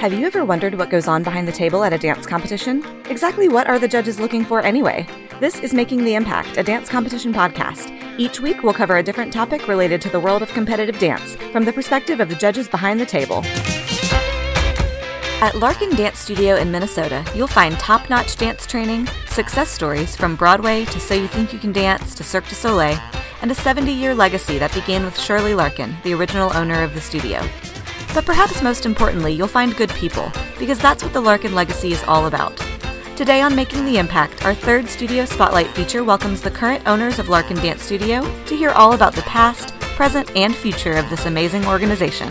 Have you ever wondered what goes on behind the table at a dance competition? Exactly what are the judges looking for anyway? This is Making the Impact, a dance competition podcast. Each week, we'll cover a different topic related to the world of competitive dance from the perspective of the judges behind the table. At Larkin Dance Studio in Minnesota, you'll find top notch dance training, success stories from Broadway to So You Think You Can Dance to Cirque du Soleil, and a 70 year legacy that began with Shirley Larkin, the original owner of the studio. But perhaps most importantly, you'll find good people, because that's what the Larkin legacy is all about. Today on Making the Impact, our third Studio Spotlight feature welcomes the current owners of Larkin Dance Studio to hear all about the past, present, and future of this amazing organization.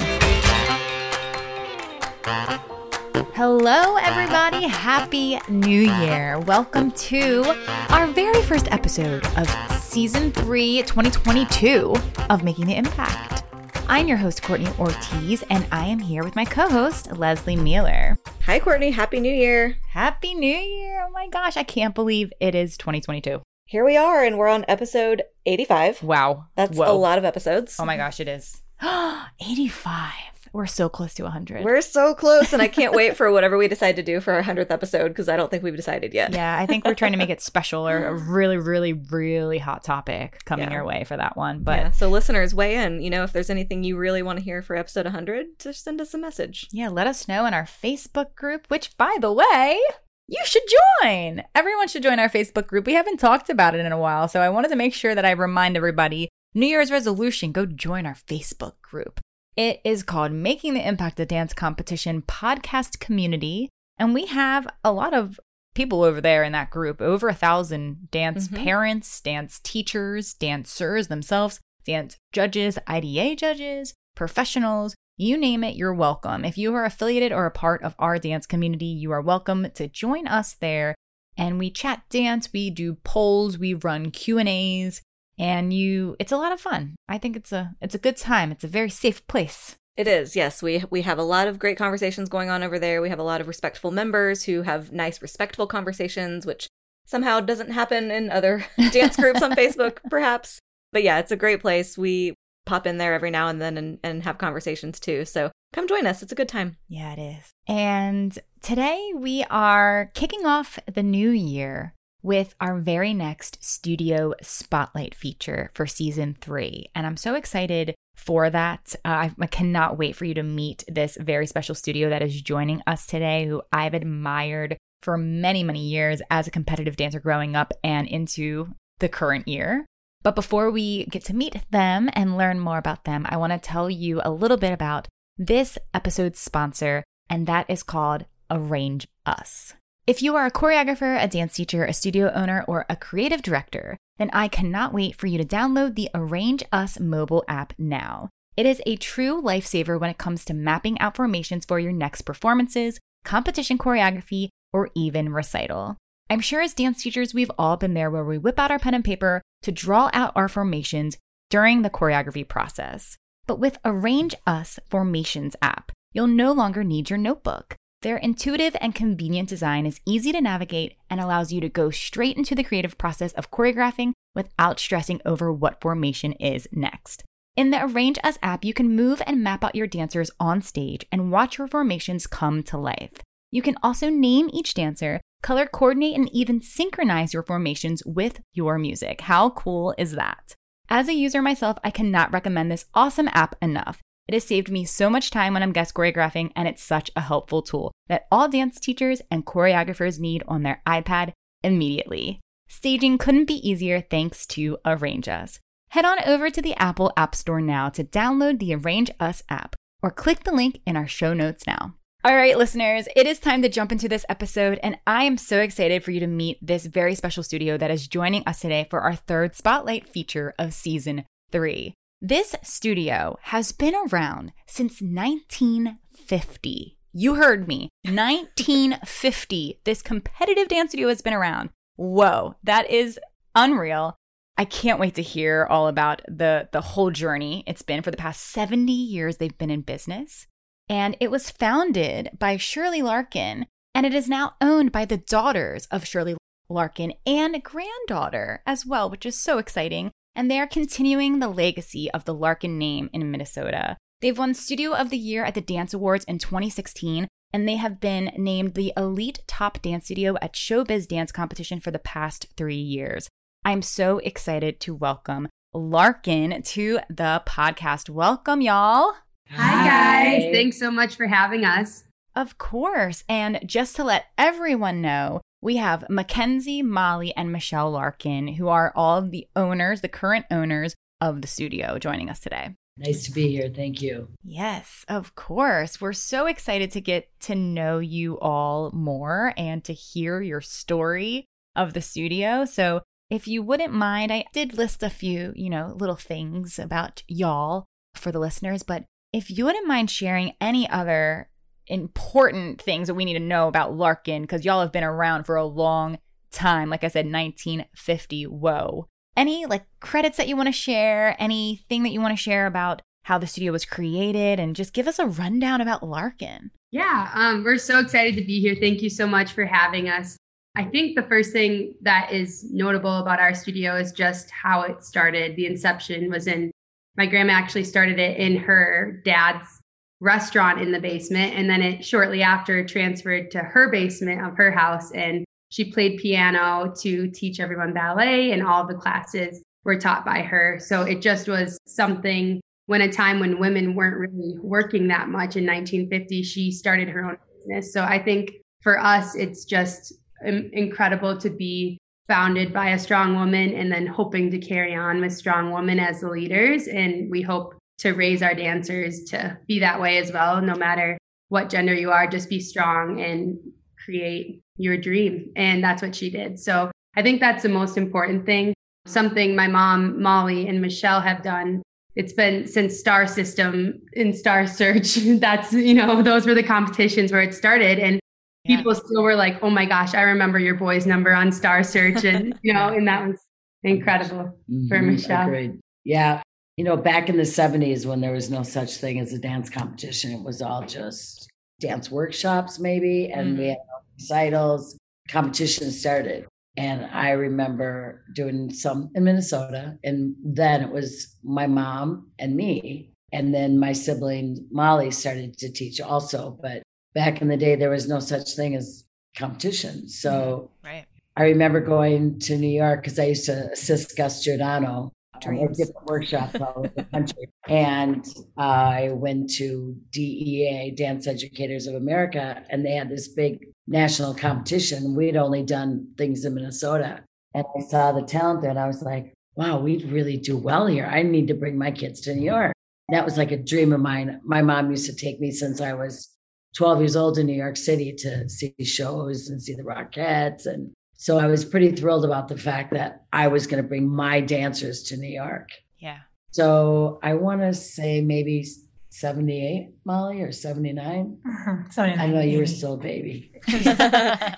Hello, everybody. Happy New Year. Welcome to our very first episode of season three, 2022 of Making the Impact. I'm your host, Courtney Ortiz, and I am here with my co host, Leslie Mueller. Hi, Courtney. Happy New Year. Happy New Year. Oh my gosh, I can't believe it is 2022. Here we are, and we're on episode 85. Wow. That's Whoa. a lot of episodes. Oh my gosh, it is. 85. We're so close to 100. We're so close, and I can't wait for whatever we decide to do for our 100th episode because I don't think we've decided yet. yeah, I think we're trying to make it special or a really, really, really hot topic coming Yeah. your way for that one. But yeah, so listeners, weigh in. You know, if there's anything you really want to hear for episode 100, just send us a message. Yeah, let us know in our Facebook group, which, by the way, you should join. Everyone should join our Facebook group. We haven't talked about it in a while, so I wanted to make sure that I remind everybody New Year's resolution go join our Facebook group. It is called Making the Impact of Dance Competition Podcast Community, and we have a lot of people over there in that group over a thousand dance Mhm. parents, dance teachers, dancers themselves, dance judges, IDA judges, professionals, you name it, you're welcome. If you are affiliated or a part of our dance community, you are welcome to join us there. And we chat dance, we do polls, we run Q&As, and you it's a lot of fun. I think it's a it's a good time. It's a very safe place. It is, yes. We we have a lot of great conversations going on over there. We have a lot of respectful members who have nice, respectful conversations, which somehow doesn't happen in other dance groups on Facebook, perhaps. But yeah, it's a great place. We pop in there every now and then and, and have conversations too. So come join us. It's a good time. Yeah, it is. And today we are kicking off the new year with our very next studio spotlight feature for season three. And I'm so excited for that. Uh, I, I cannot wait for you to meet this very special studio that is joining us today, who I've admired for many, many years as a competitive dancer growing up and into the current year. But before we get to meet them and learn more about them, I want to tell you a little bit about this episode's sponsor, and that is called Arrange Us. If you are a choreographer, a dance teacher, a studio owner, or a creative director, then I cannot wait for you to download the Arrange Us mobile app now. It is a true lifesaver when it comes to mapping out formations for your next performances, competition choreography, or even recital. I'm sure as dance teachers, we've all been there where we whip out our pen and paper to draw out our formations during the choreography process. But with Arrange Us Formations app, you'll no longer need your notebook. Their intuitive and convenient design is easy to navigate and allows you to go straight into the creative process of choreographing without stressing over what formation is next. In the Arrange Us app, you can move and map out your dancers on stage and watch your formations come to life. You can also name each dancer, color coordinate, and even synchronize your formations with your music. How cool is that? As a user myself, I cannot recommend this awesome app enough. It has saved me so much time when I'm guest choreographing, and it's such a helpful tool that all dance teachers and choreographers need on their iPad immediately. Staging couldn't be easier thanks to Arrange Us. Head on over to the Apple App Store now to download the Arrange Us app, or click the link in our show notes now. All right, listeners, it is time to jump into this episode, and I am so excited for you to meet this very special studio that is joining us today for our third spotlight feature of season three. This studio has been around since 1950. You heard me. 1950. This competitive dance studio has been around. Whoa, that is unreal. I can't wait to hear all about the the whole journey it's been for the past 70 years they've been in business. And it was founded by Shirley Larkin and it is now owned by the daughters of Shirley Larkin and granddaughter as well, which is so exciting. And they are continuing the legacy of the Larkin name in Minnesota. They've won Studio of the Year at the Dance Awards in 2016, and they have been named the elite top dance studio at Showbiz Dance Competition for the past three years. I'm so excited to welcome Larkin to the podcast. Welcome, y'all. Hi, guys. Thanks so much for having us. Of course. And just to let everyone know, we have Mackenzie, Molly, and Michelle Larkin, who are all the owners, the current owners of the studio, joining us today. Nice to be here. Thank you. Yes, of course. We're so excited to get to know you all more and to hear your story of the studio. So, if you wouldn't mind, I did list a few, you know, little things about y'all for the listeners, but if you wouldn't mind sharing any other important things that we need to know about Larkin, because y'all have been around for a long time. Like I said, 1950. Whoa. Any like credits that you want to share? Anything that you want to share about how the studio was created and just give us a rundown about Larkin. Yeah, um, we're so excited to be here. Thank you so much for having us. I think the first thing that is notable about our studio is just how it started. The inception was in my grandma actually started it in her dad's restaurant in the basement. And then it shortly after transferred to her basement of her house. And she played piano to teach everyone ballet, and all the classes were taught by her. So it just was something when a time when women weren't really working that much in 1950, she started her own business. So I think for us, it's just incredible to be founded by a strong woman and then hoping to carry on with strong women as the leaders. And we hope to raise our dancers to be that way as well, no matter what gender you are, just be strong and create your dream. And that's what she did. So I think that's the most important thing. Something my mom, Molly, and Michelle have done. It's been since Star System in Star Search. That's, you know, those were the competitions where it started. And yeah. people still were like, oh my gosh, I remember your boy's number on Star Search. And, you know, and that was incredible mm-hmm. for Michelle. Agreed. Yeah you know, back in the 70s when there was no such thing as a dance competition, it was all just dance workshops, maybe, and mm. we had recitals. Competition started. And I remember doing some in Minnesota. And then it was my mom and me. And then my sibling Molly started to teach also. But back in the day, there was no such thing as competition. So right. I remember going to New York because I used to assist Gus Giordano Dreams. different workshops all over the country. And I went to DEA, Dance Educators of America, and they had this big national competition. We'd only done things in Minnesota. And I saw the talent there, and I was like, wow, we'd really do well here. I need to bring my kids to New York. That was like a dream of mine. My mom used to take me since I was 12 years old in New York City to see shows and see the Rockettes and so I was pretty thrilled about the fact that I was going to bring my dancers to New York. Yeah. So I want to say maybe 78, Molly, or 79. Uh-huh. 79 I know you were still a baby.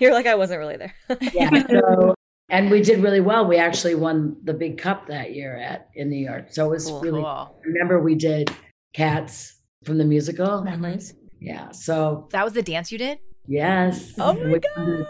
You're like, I wasn't really there. yeah. So, and we did really well. We actually won the big cup that year at in New York. So it was cool, really, cool. remember we did Cats from the musical? Memories. Yeah. So that was the dance you did? Yes. Oh my God.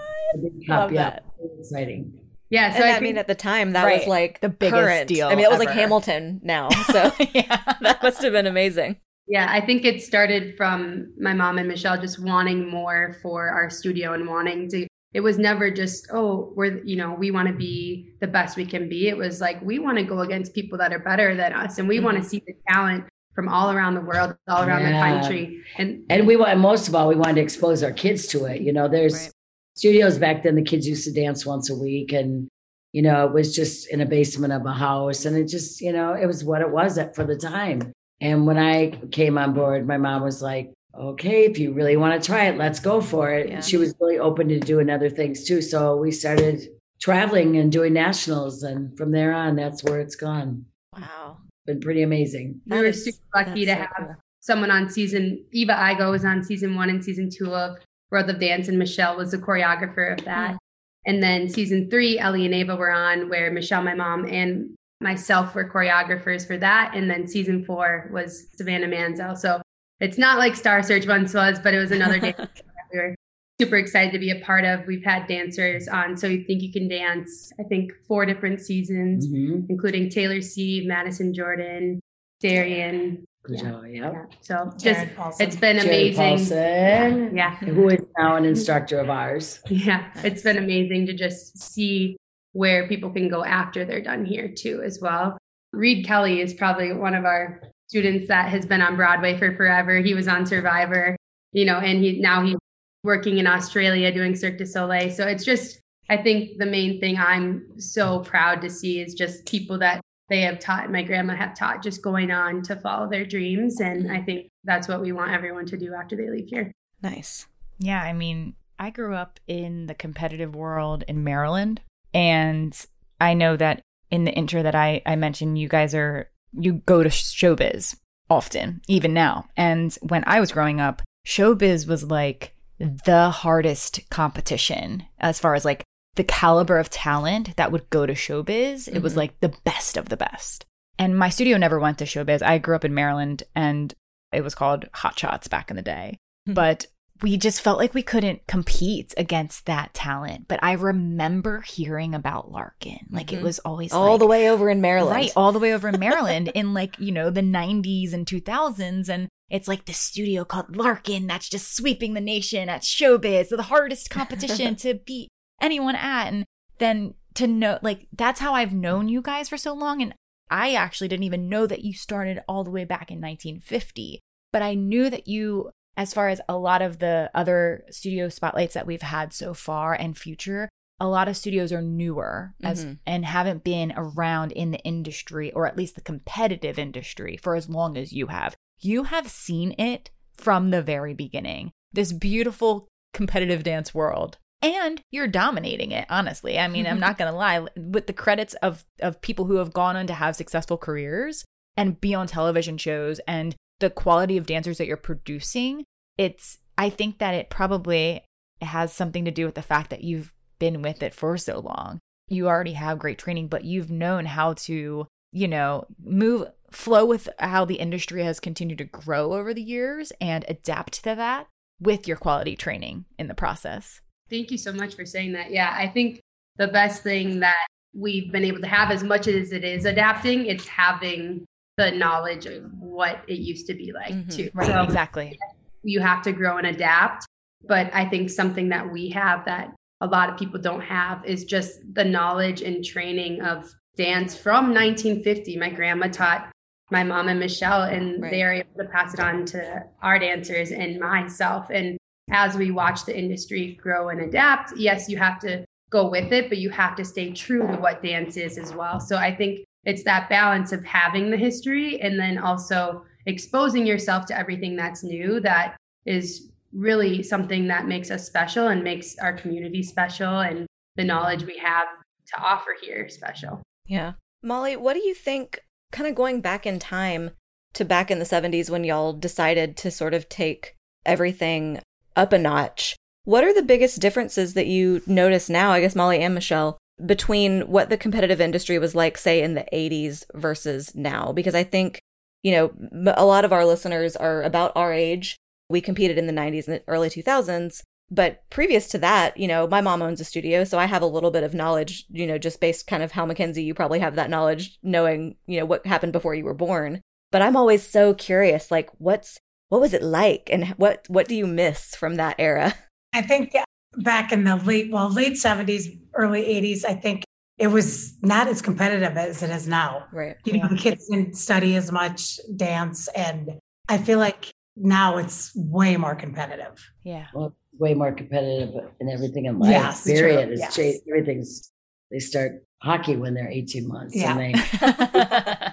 Love yeah. That. Exciting. Yeah, so I, I, mean, at the time that right. was like the biggest current. deal. I mean, it was like Hamilton now, so yeah, that must have been amazing. Yeah, I think it started from my mom and Michelle just wanting more for our studio and wanting to. It was never just oh we're you know we want to be the best we can be. It was like we want to go against people that are better than us, and we mm-hmm. want to see the talent from all around the world, all around yeah. the country, and and we want most of all we wanted to expose our kids to it. You know, there's. Right studios back then, the kids used to dance once a week. And, you know, it was just in a basement of a house. And it just, you know, it was what it was at, for the time. And when I came on board, my mom was like, okay, if you really want to try it, let's go for it. Yeah. And she was really open to doing other things too. So we started traveling and doing nationals. And from there on, that's where it's gone. Wow. Been pretty amazing. We were super lucky to so have cool. someone on season, Eva Igo was on season one and season two of World of Dance, and Michelle was the choreographer of that. Mm. And then season three, Ellie and Ava were on, where Michelle, my mom, and myself were choreographers for that. And then season four was Savannah Manzel. So it's not like Star Search once was, but it was another dance we were super excited to be a part of. We've had dancers on So You Think You Can Dance, I think four different seasons, mm-hmm. including Taylor C, Madison Jordan, Darian, yeah. yeah. So just it's been Jerry amazing. Paulson, Yeah. who is now an instructor of ours. Yeah. It's been amazing to just see where people can go after they're done here too, as well. Reed Kelly is probably one of our students that has been on Broadway for forever. He was on Survivor, you know, and he now he's working in Australia doing Cirque du Soleil. So it's just, I think the main thing I'm so proud to see is just people that they have taught, my grandma have taught, just going on to follow their dreams. And I mm-hmm. think that's what we want everyone to do after they leave here. Nice. Yeah, I mean, I grew up in the competitive world in Maryland, and I know that in the intro that I, I mentioned, you guys are, you go to showbiz often, even now. And when I was growing up, showbiz was like the hardest competition as far as like the caliber of talent that would go to showbiz. It was Mhm. like the best of the best. And my studio never went to showbiz. I grew up in Maryland and it was called Hot Shots back in the day. Hmm. But we just felt like we couldn't compete against that talent. But I remember hearing about Larkin. Like it Mhm. was always All like, the way over in Maryland. Right, all the way over in Maryland in like, you know, the 90s and 2000s. And it's like the studio called Larkin that's just sweeping the nation at showbiz, the hardest competition to beat anyone at. And then to know, like, that's how I've known you guys for so long. And I actually didn't even know that you started all the way back in 1950. But I knew that you, as far as a lot of the other studio spotlights that we've had so far and future, a lot of studios are newer as Mhm. and haven't been around in the industry or at least the competitive industry for as long as you have. You have seen it from the very beginning. This beautiful competitive dance world. And you're dominating it, honestly. I mean, I'm not going to lie with the credits of of people who have gone on to have successful careers and be on television shows and the quality of dancers that you're producing, it's I think that it probably has something to do with the fact that you've been with it for so long. You already have great training, but you've known how to, you know, move, flow with how the industry has continued to grow over the years and adapt to that with your quality training in the process. Thank you so much for saying that. Yeah, I think the best thing that we've been able to have, as much as it is adapting, it's having the knowledge of what it used to be like Mhm. too. Right, So exactly. you have to grow and adapt. But I think something that we have that a lot of people don't have is just the knowledge and training of dance from 1950. My grandma taught my mom and Michelle, and Right. they are able to pass it on to our dancers and myself. And as we watch the industry grow and adapt, yes, you have to go with it, but you have to stay true to what dance is as well. So I think it's that balance of having the history and then also exposing yourself to everything that's new that is really something that makes us special and makes our community special and the knowledge we have to offer here special. Yeah. Molly, what do you think, kind of going back in time to back in the 70s when y'all decided to sort of take everything up a notch? What are the biggest differences that you notice now, I guess, Molly and Michelle, between what the competitive industry was like, say, in the 80s versus now? Because I think, you know, a lot of our listeners are about our age. We competed in the 90s and the early 2000s. But previous to that, you know, my mom owns a studio, so I have a little bit of knowledge, you know, just based kind of how Mackenzie, you probably have that knowledge knowing, you know, what happened before you were born. But I'm always so curious, like what's what was it like and what what do you miss from that era? I think back in the late, well, late 70s, early 80s, I think it was not as competitive as it is now. Right. You know, the kids didn't study as much dance. And I feel like now it's way more competitive. Yeah. Well, way more competitive in everything in life. Yes, period. It's Yes. changed. Everything's. They start hockey when they're 18 months, Yeah. and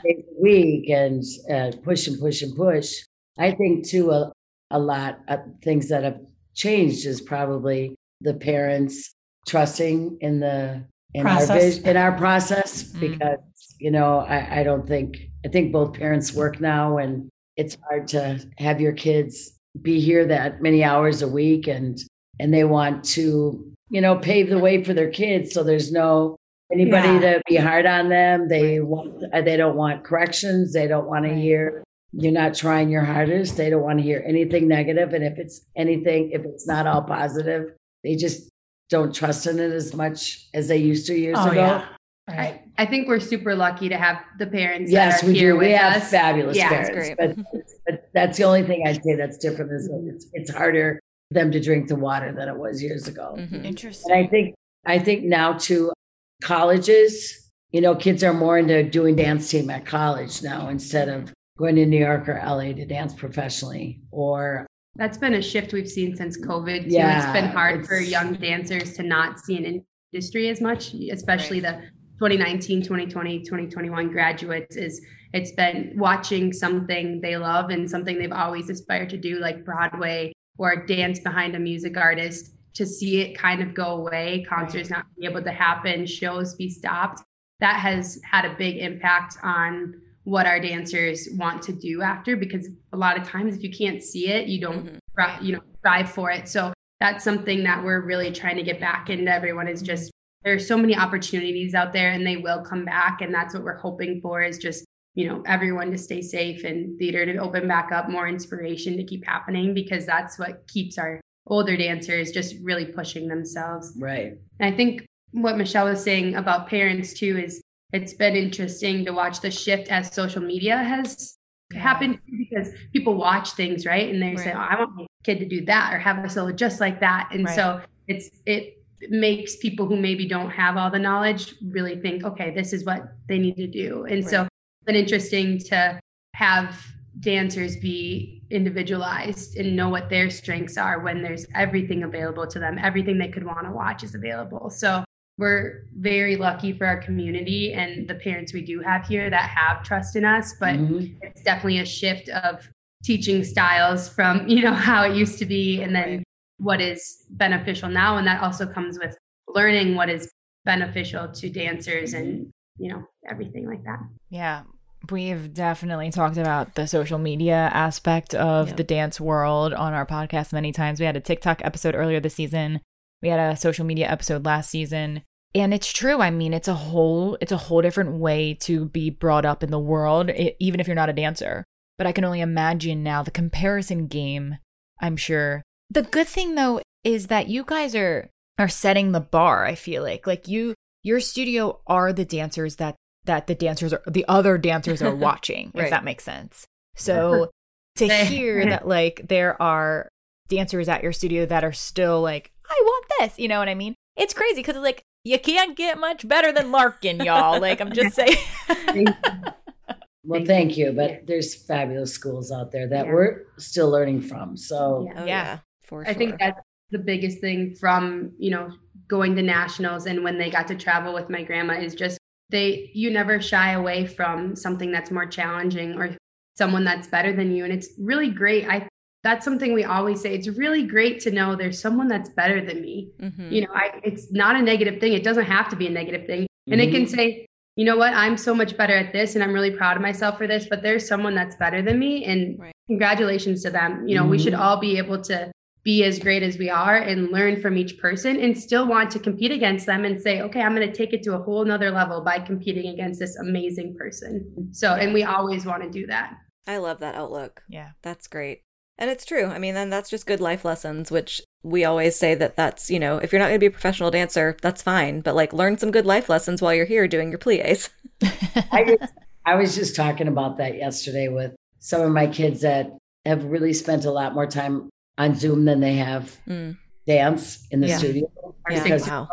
they week and uh, push and push and push. I think too a, a lot of things that have changed is probably the parents trusting in the in our Process. vision, in our process Mm. because you know I, I don't think I think both parents work now and it's hard to have your kids be here that many hours a week and and they want to you know pave the way for their kids so there's no anybody Yeah. to be hard on them they want uh, they don't want corrections they don't want to hear you're not trying your hardest they don't want to hear anything negative. negative and if it's anything if it's not all positive they just don't trust in it as much as they used to years Oh, ago yeah. Right. I, I think we're super lucky to have the parents yes that are we here do with we have us. fabulous Yeah, it's parents great. but that's the only thing I'd say that's different is it's, it's harder for them to drink the water than it was years ago. Mhm. Interesting. And I think I think now to colleges, you know, kids are more into doing dance team at college now instead of going to New York or LA to dance professionally. Or That's been a shift we've seen since COVID. Too. Yeah, it's been hard for young dancers to not see an industry as much, especially the 2019, 2020, 2021 graduates is it's been watching something they love and something they've always aspired to do, like Broadway or dance behind a music artist, to see it kind of go away, concerts not be able to happen, shows be stopped. That has had a big impact on what our dancers want to do after because a lot of times if you can't see it, you don't Mhm. you know strive for it. So that's something that we're really trying to get back into. Everyone is just there's so many opportunities out there and they will come back and that's what we're hoping for is just you know everyone to stay safe and theater to open back up more inspiration to keep happening because that's what keeps our older dancers just really pushing themselves right. and I think what Michelle was saying about parents too is it's been interesting to watch the shift as social media has happened because people watch things, right? And they say, oh, I want my kid to do that or have a solo just like that. And Right. so it's it makes people who maybe don't have all the knowledge really think, okay, this is what they need to do. And so it's been interesting to have dancers be individualized and know what their strengths are when there's everything available to them everything they could want to watch is available so we're very lucky for our community and the parents we do have here that have trust in us but Mhm. it's definitely a shift of teaching styles from you know how it used to be and then what is beneficial now and that also comes with learning what is beneficial to dancers and you know everything like that Yeah. We've definitely talked about the social media aspect of Yeah. the dance world on our podcast many times. We had a TikTok episode earlier this season. We had a social media episode last season. And it's true. I mean, it's a whole it's a whole different way to be brought up in the world, even if you're not a dancer. But I can only imagine now the comparison game, I'm sure. The good thing though is that you guys are are setting the bar, I feel like. Like you your studio are the dancers that that the dancers are the other dancers are watching if that makes sense so to hear that like there are dancers at your studio that are still like this you know what i mean it's crazy because like you can't get much better than larkin y'all like i'm just saying Well, thank you. But there's fabulous schools out there that Yeah. we're still learning from. So Yeah. Oh, Yeah. yeah. For I think that's the biggest thing from, you know, going to nationals and when they got to travel with my grandma is just they you never shy away from something that's more challenging or someone that's better than you and it's really great. I that's something we always say. It's really great to know there's someone that's better than me. Mhm. You know, I it's not a negative thing. It doesn't have to be a negative thing. And it Mm-hmm. can say, you know what, I'm so much better at this and I'm really proud of myself for this, but there's someone that's better than me and Right. congratulations to them. You know, we should Mhm. all be able to be as great as we are and learn from each person and still want to compete against them and say, okay, I'm going to take it to a whole nother level by competing against this amazing person. So, and we always want to do that. I love that outlook. yeah That's great. And it's true. I mean, then that's just good life lessons, which we always say that that's, you know, if you're not going to be a professional dancer, that's fine. But like learn some good life lessons while you're here doing your plies. I was, I was just talking about that yesterday with some of my kids that have really spent a lot more time on Zoom than they have Mm. dance in the Yeah. studio. Yeah. six- Wow.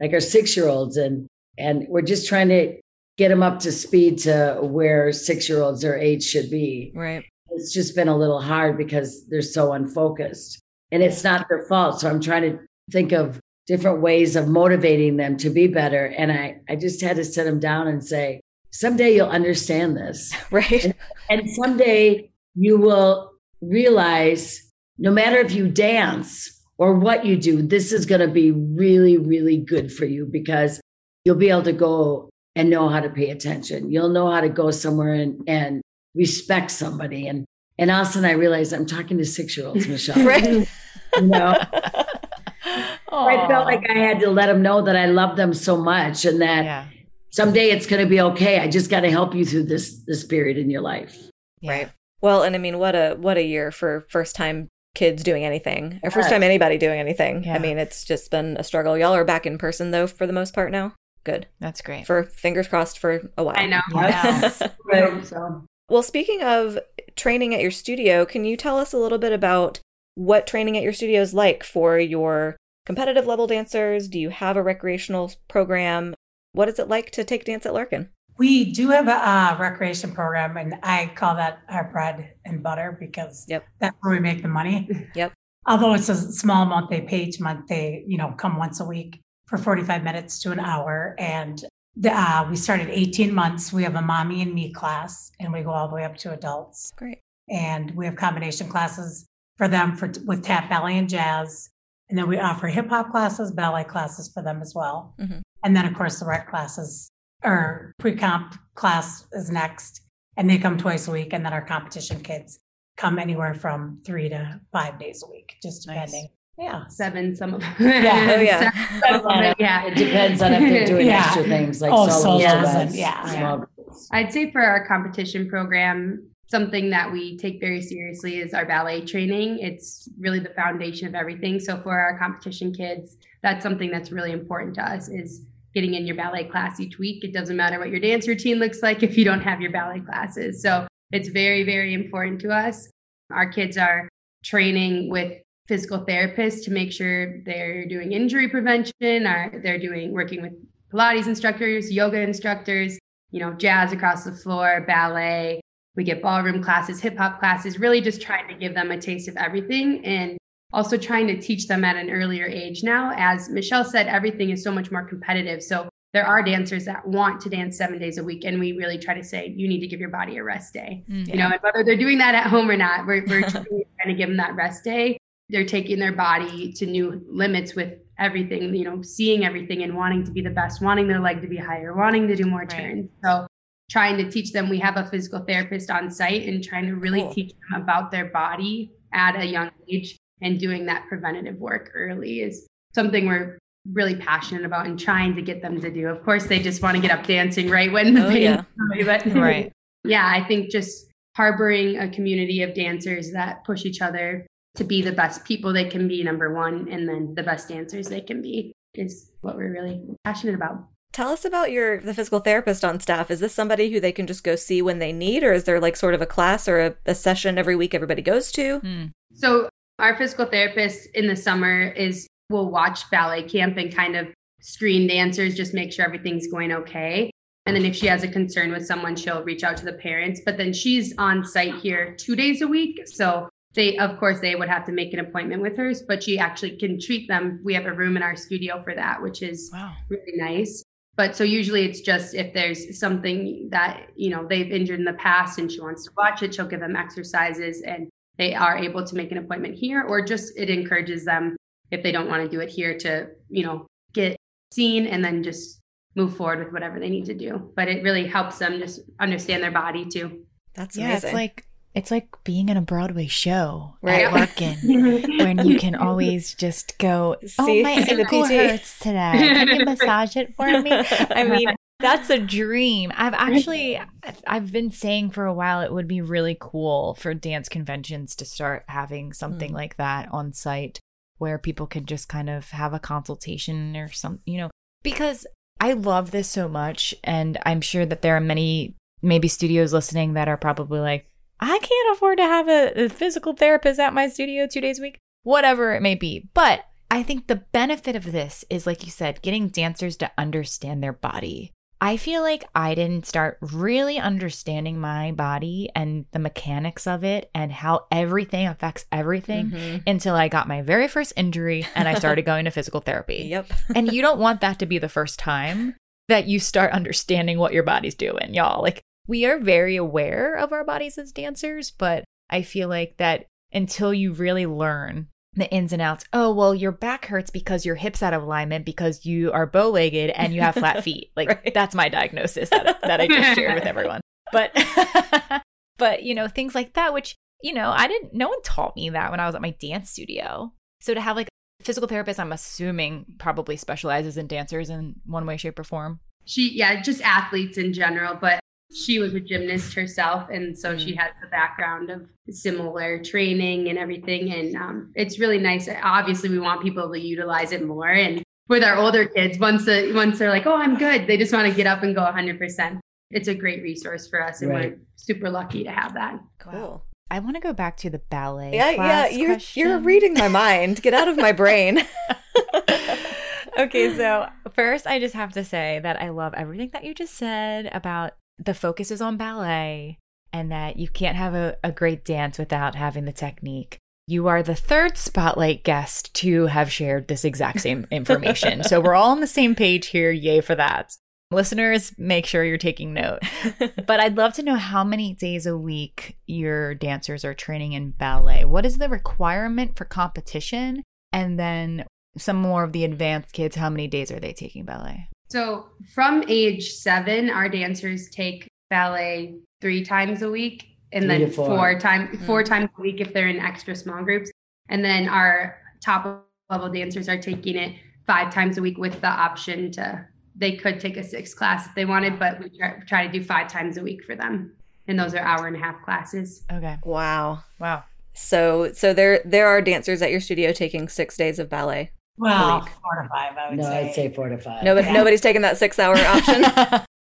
Like our six year olds, and and we're just trying to get them up to speed to where six year olds their age should be. Right. It's just been a little hard because they're so unfocused, and it's not their fault. So I'm trying to think of different ways of motivating them to be better. And I I just had to sit them down and say, someday you'll understand this. Right. And someday you will realize no matter if you dance or what you do, this is going to be really, really good for you because you'll be able to go and know how to pay attention. You'll know how to go somewhere and, and respect somebody. And, and all of a sudden I realized I'm talking to six year olds, Michelle. Right. You know, I felt like I had to let them know that I love them so much and that yeah someday it's going to be okay. I just got to help you through this, this period in your life. yeah. Right. Well, and I mean, what a what a year for first time kids doing anything, or first time anybody doing anything. Yeah. I mean, it's just been a struggle. Y'all are back in person though, for the most part now. Good. that's great For fingers crossed for a while. I know. Yeah. I hope so. Well, speaking of training at your studio, can you tell us a little bit about what training at your studio is like for your competitive level dancers? Do you have a recreational program? What is it like to take dance at Larkin? We do have a uh, recreation program, and I call that our bread and butter because yep. that's where we make the money. Yep. Although it's a small amount they pay each month, they you know come once a week for 45 minutes to an hour, and the, uh, we started 18 months. We have a mommy and me class, and we go all the way up to adults. Great. And we have combination classes for them for with tap, ballet, and jazz. And then we offer hip hop classes, ballet classes for them as well. Mm-hmm. And then, of course, the rec classes or pre comp class is next. And they come twice a week. And then our competition kids come anywhere from three to five days a week, just depending. Nice. Yeah. Seven, some of them. Yeah. oh, yeah. Seven, yeah. It depends on if they're doing yeah. extra things like oh, solos, yeah. yeah. I'd say for our competition program, something that we take very seriously is our ballet training. It's really the foundation of everything. So for our competition kids, that's something that's really important to us is getting in your ballet class each week. It doesn't matter what your dance routine looks like if you don't have your ballet classes. So it's very, very important to us. Our kids are training with physical therapists to make sure they're doing injury prevention, or they're doing working with Pilates instructors, yoga instructors, you know, jazz across the floor, ballet, we get ballroom classes, hip hop classes, really just trying to give them a taste of everything and also trying to teach them at an earlier age now. As Michelle said, everything is so much more competitive. So there are dancers that want to dance seven days a week. And we really try to say, you need to give your body a rest day. Mm-hmm. You know, and whether they're doing that at home or not, we're, we're trying to give them that rest day. They're taking their body to new limits with everything, you know, seeing everything and wanting to be the best, wanting their leg to be higher, wanting to do more right. turns. So trying to teach them we have a physical therapist on site and trying to really cool. teach them about their body at a young age and doing that preventative work early is something we're really passionate about and trying to get them to do. Of course, they just want to get up dancing right when the oh, pain yeah. but right. yeah, I think just harboring a community of dancers that push each other to be the best people they can be, number one, and then the best dancers they can be is what we're really passionate about. Tell us about your the physical therapist on staff. Is this somebody who they can just go see when they need, or is there like sort of a class or a, a session every week everybody goes to? Hmm. So our physical therapist in the summer is will watch ballet camp and kind of screen dancers, just make sure everything's going okay. And then if she has a concern with someone, she'll reach out to the parents. But then she's on site here two days a week. So they, of course, they would have to make an appointment with her, but she actually can treat them. We have a room in our studio for that, which is wow. really nice but so usually it's just if there's something that you know they've injured in the past and she wants to watch it she'll give them exercises and they are able to make an appointment here or just it encourages them if they don't want to do it here to you know get seen and then just move forward with whatever they need to do but it really helps them just understand their body too that's yeah amazing. it's like it's like being in a Broadway show right. at Larkin, when you can always just go, "Oh, see, my see ankle hurts today. Can you massage it for me?" I mean, that's a dream. I've actually, I've been saying for a while it would be really cool for dance conventions to start having something mm. like that on site, where people can just kind of have a consultation or some, you know, because I love this so much, and I'm sure that there are many maybe studios listening that are probably like I can't afford to have a, a physical therapist at my studio two days a week, whatever it may be. But I think the benefit of this is, like you said, getting dancers to understand their body. I feel like I didn't start really understanding my body and the mechanics of it and how everything affects everything mm-hmm. until I got my very first injury and I started going to physical therapy. Yep. and you don't want that to be the first time that you start understanding what your body's doing, y'all. Like we are very aware of our bodies as dancers, but I feel like that until you really learn the ins and outs. Oh, well, your back hurts because your hips out of alignment because you are bow legged and you have flat feet. Like right. that's my diagnosis that, that I just shared with everyone. But, but, you know, things like that, which, you know, I didn't, no one taught me that when I was at my dance studio. So to have like a physical therapist, I'm assuming probably specializes in dancers in one way, shape, or form. She, yeah, just athletes in general. But she was a gymnast herself and so mm-hmm. she has the background of similar training and everything and um, it's really nice obviously we want people to utilize it more and with our older kids once the, once they're like oh i'm good they just want to get up and go 100% it's a great resource for us and right. we're super lucky to have that. Cool. I want to go back to the ballet. Yeah, yeah, you're question. you're reading my mind. Get out of my brain. okay, so first I just have to say that I love everything that you just said about the focus is on ballet and that you can't have a, a great dance without having the technique. You are the third spotlight guest to have shared this exact same information. so we're all on the same page here. Yay for that. Listeners, make sure you're taking note. but I'd love to know how many days a week your dancers are training in ballet. What is the requirement for competition? And then some more of the advanced kids, how many days are they taking ballet? So from age seven, our dancers take ballet three times a week and three then four, four times mm-hmm. four times a week if they're in extra small groups. And then our top level dancers are taking it five times a week with the option to they could take a sixth class if they wanted, but we try, try to do five times a week for them. And those are hour and a half classes. Okay. Wow. Wow. So so there there are dancers at your studio taking six days of ballet. Well, four to five, I would no, say. I'd say four to five. Nobody, yeah. Nobody's taking that six hour option.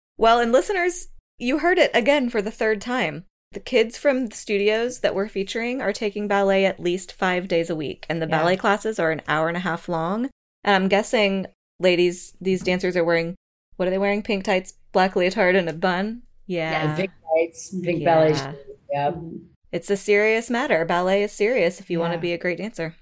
well, and listeners, you heard it again for the third time. The kids from the studios that we're featuring are taking ballet at least five days a week, and the yeah. ballet classes are an hour and a half long. And I'm guessing, ladies, these dancers are wearing what are they wearing? Pink tights, black leotard, and a bun. Yeah, yeah pink tights, pink yeah. ballet. Yep. It's a serious matter. Ballet is serious if you yeah. want to be a great dancer.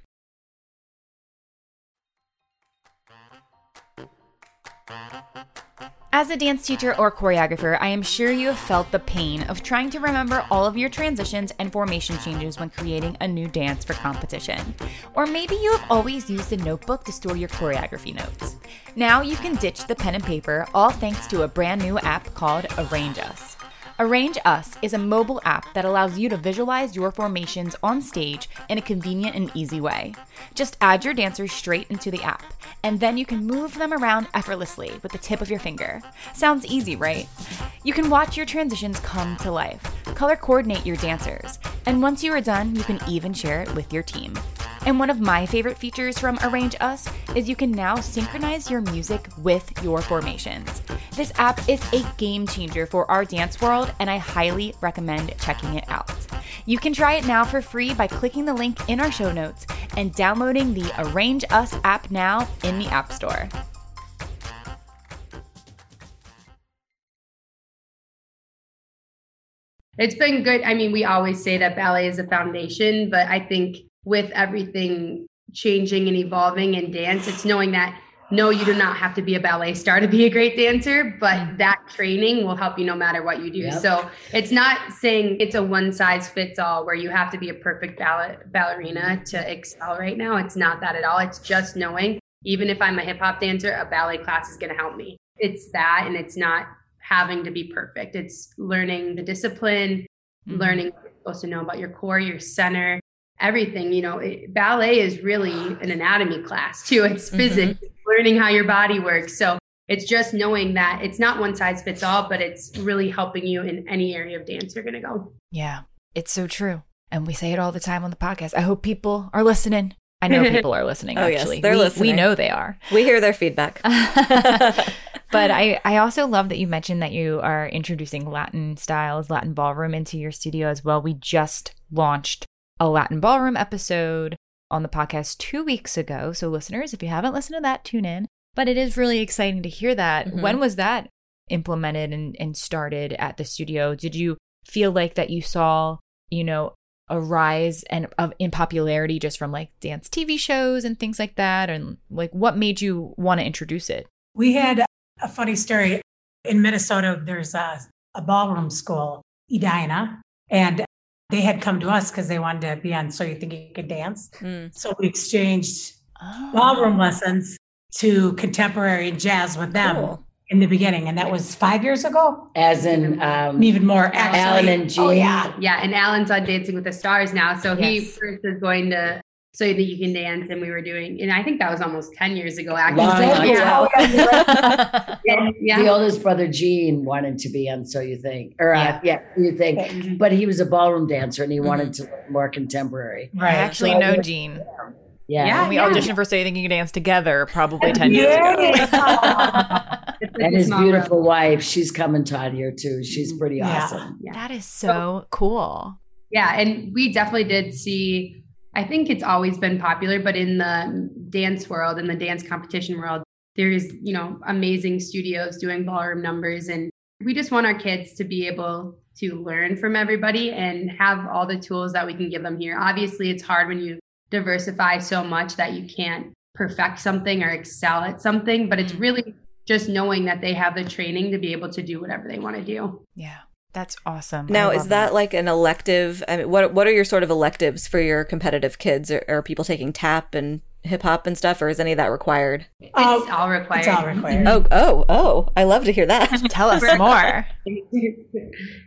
As a dance teacher or choreographer, I am sure you have felt the pain of trying to remember all of your transitions and formation changes when creating a new dance for competition. Or maybe you have always used a notebook to store your choreography notes. Now you can ditch the pen and paper, all thanks to a brand new app called Arrange Us. Arrange Us is a mobile app that allows you to visualize your formations on stage in a convenient and easy way. Just add your dancers straight into the app, and then you can move them around effortlessly with the tip of your finger. Sounds easy, right? You can watch your transitions come to life, color coordinate your dancers, and once you are done, you can even share it with your team. And one of my favorite features from Arrange Us is you can now synchronize your music with your formations. This app is a game changer for our dance world, and I highly recommend checking it out. You can try it now for free by clicking the link in our show notes and downloading the Arrange Us app now in the App Store. It's been good. I mean, we always say that ballet is a foundation, but I think with everything changing and evolving in dance, it's knowing that no, you do not have to be a ballet star to be a great dancer, but mm. that training will help you no matter what you do. Yep. So it's not saying it's a one size fits all where you have to be a perfect ballet, ballerina to excel right now. It's not that at all. It's just knowing, even if I'm a hip hop dancer, a ballet class is going to help me. It's that, and it's not having to be perfect. It's learning the discipline, mm-hmm. learning what you're supposed to know about your core, your center, everything you know it, ballet is really an anatomy class too it's mm-hmm. physics mm-hmm. learning how your body works so it's just knowing that it's not one size fits all but it's really helping you in any area of dance you're going to go yeah it's so true and we say it all the time on the podcast i hope people are listening i know people are listening oh, actually yes, they're we, listening. we know they are we hear their feedback but I, I also love that you mentioned that you are introducing latin styles latin ballroom into your studio as well we just launched a Latin ballroom episode on the podcast two weeks ago. So, listeners, if you haven't listened to that, tune in. But it is really exciting to hear that. Mm-hmm. When was that implemented and, and started at the studio? Did you feel like that you saw, you know, a rise and of in popularity just from like dance TV shows and things like that? And like what made you want to introduce it? We had a funny story in Minnesota. There's a, a ballroom school, Edina, and they had come to us because they wanted to be on So You Think You Can Dance. Mm. So we exchanged oh. ballroom lessons to contemporary and jazz with them. Cool. In the beginning, and that was five years ago. As in, um, even more. Actually. Alan and Gene. Oh yeah, yeah. And Alan's on Dancing with the Stars now, so yes. he first is going to so that you can dance and we were doing and i think that was almost 10 years ago actually yeah. yeah. the oldest brother gene wanted to be on so you think or uh, yeah, you think mm-hmm. but he was a ballroom dancer and he mm-hmm. wanted to look more contemporary right i actually so know gene yeah. yeah. We yeah. auditioned for So You Think You Can Dance together probably 10 years ago. and his beautiful world. wife, she's coming to here too. She's mm-hmm. pretty yeah. awesome. Yeah. That is so cool. Yeah, and we definitely did see. I think it's always been popular, but in the dance world, in the dance competition world, there is you know amazing studios doing ballroom numbers, and we just want our kids to be able to learn from everybody and have all the tools that we can give them here. Obviously, it's hard when you diversify so much that you can't perfect something or excel at something, but it's mm. really just knowing that they have the training to be able to do whatever they want to do. Yeah. That's awesome. Now, is that, that, like an elective? I mean, what what are your sort of electives for your competitive kids? Are, are people taking tap and hip hop and stuff, or is any of that required? It's um, all required. It's all required. oh, oh, oh! I love to hear that. Tell us more.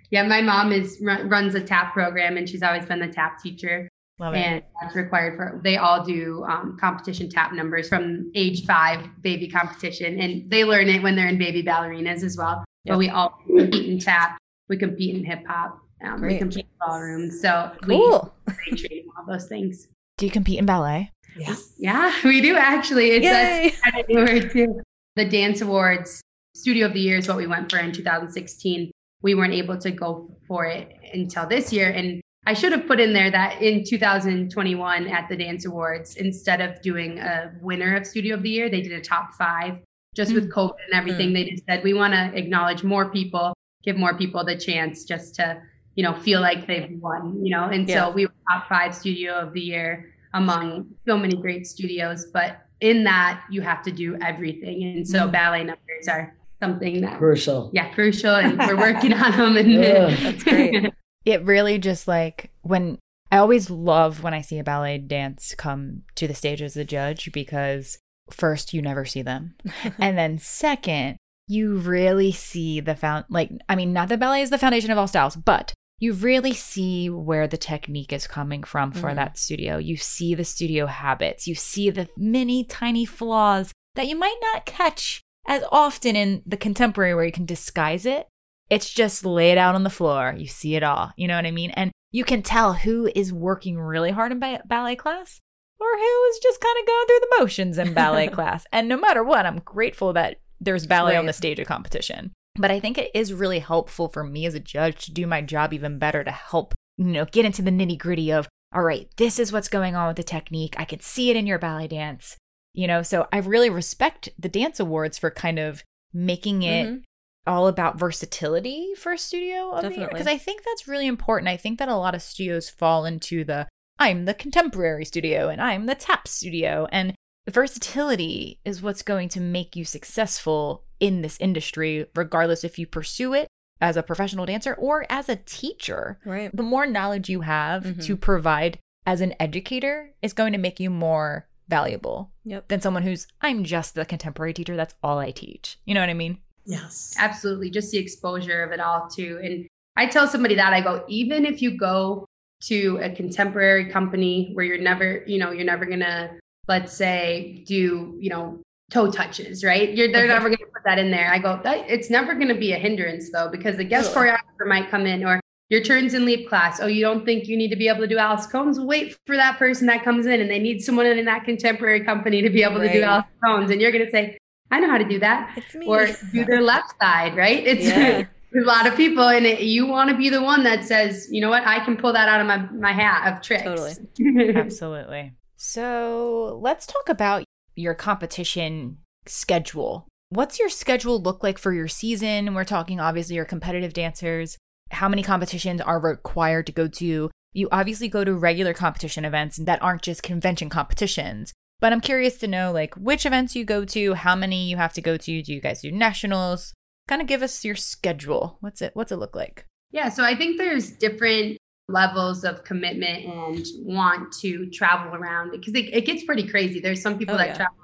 yeah, my mom is runs a tap program, and she's always been the tap teacher. Love and it. that's required for they all do um, competition tap numbers from age five baby competition. And they learn it when they're in baby ballerinas as well. Yep. but we all compete in tap. We compete in hip hop. Um, we compete in ballroom so cool. we train all those things. Do you compete in ballet? Yes. Yeah we do actually. It's Yay. that's kind of newer too. The dance awards studio of the year is what we went for in 2016 we weren't able to go for it until this year. And I should have put in there that in 2021 at the Dance Awards, instead of doing a winner of Studio of the Year, they did a top five. Just mm-hmm. with COVID and everything, they just said we want to acknowledge more people, give more people the chance just to, you know, feel like they've won, you know. And yeah. so we were top five Studio of the Year among so many great studios. But in that, you have to do everything, and so mm-hmm. ballet numbers are something that crucial. Yeah, crucial, and we're working on them. And yeah, that's great it really just like when I always love when I see a ballet dance come to the stage as a judge because first you never see them. and then second, you really see the found like I mean not that ballet is the foundation of all styles, but you really see where the technique is coming from for mm. that studio. You see the studio habits. You see the many tiny flaws that you might not catch as often in the contemporary where you can disguise it. It's just laid out on the floor. You see it all. You know what I mean? And you can tell who is working really hard in ba- ballet class or who is just kind of going through the motions in ballet class. And no matter what, I'm grateful that there's ballet right. on the stage of competition. But I think it is really helpful for me as a judge to do my job even better to help, you know, get into the nitty gritty of, all right, this is what's going on with the technique. I can see it in your ballet dance. You know, so I really respect the dance awards for kind of making it mm-hmm all about versatility for a studio of Definitely. because I think that's really important. I think that a lot of studios fall into the I'm the contemporary studio and I'm the tap studio and versatility is what's going to make you successful in this industry regardless if you pursue it as a professional dancer or as a teacher. Right. The more knowledge you have mm-hmm. to provide as an educator is going to make you more valuable yep. than someone who's I'm just the contemporary teacher, that's all I teach. You know what I mean? Yes. Absolutely. Just the exposure of it all too. And I tell somebody that I go, even if you go to a contemporary company where you're never, you know, you're never gonna, let's say, do, you know, toe touches, right? You're they're never gonna put that in there. I go, that it's never gonna be a hindrance though, because the guest choreographer might come in or your turns in leap class. Oh, you don't think you need to be able to do à la secondes? Wait for that person that comes in and they need someone in that contemporary company to be able right. to do Alice Cones. And you're going to say, I know how to do that. Or do their left side, right? It's yeah. a lot of people, and it, you want to be the one that says, you know what, I can pull that out of my, my hat of tricks. Totally. Absolutely. So let's talk about your competition schedule. What's your schedule look like for your season? We're talking obviously your competitive dancers. How many competitions are required to go to? You obviously go to regular competition events that aren't just convention competitions. But I'm curious to know like which events you go to, how many you have to go to. Do you guys do nationals? Kind of give us your schedule. What's it what's it look like? Yeah, so I think there's different levels of commitment and want to travel around because it, it gets pretty crazy. There's some people oh, that yeah. travel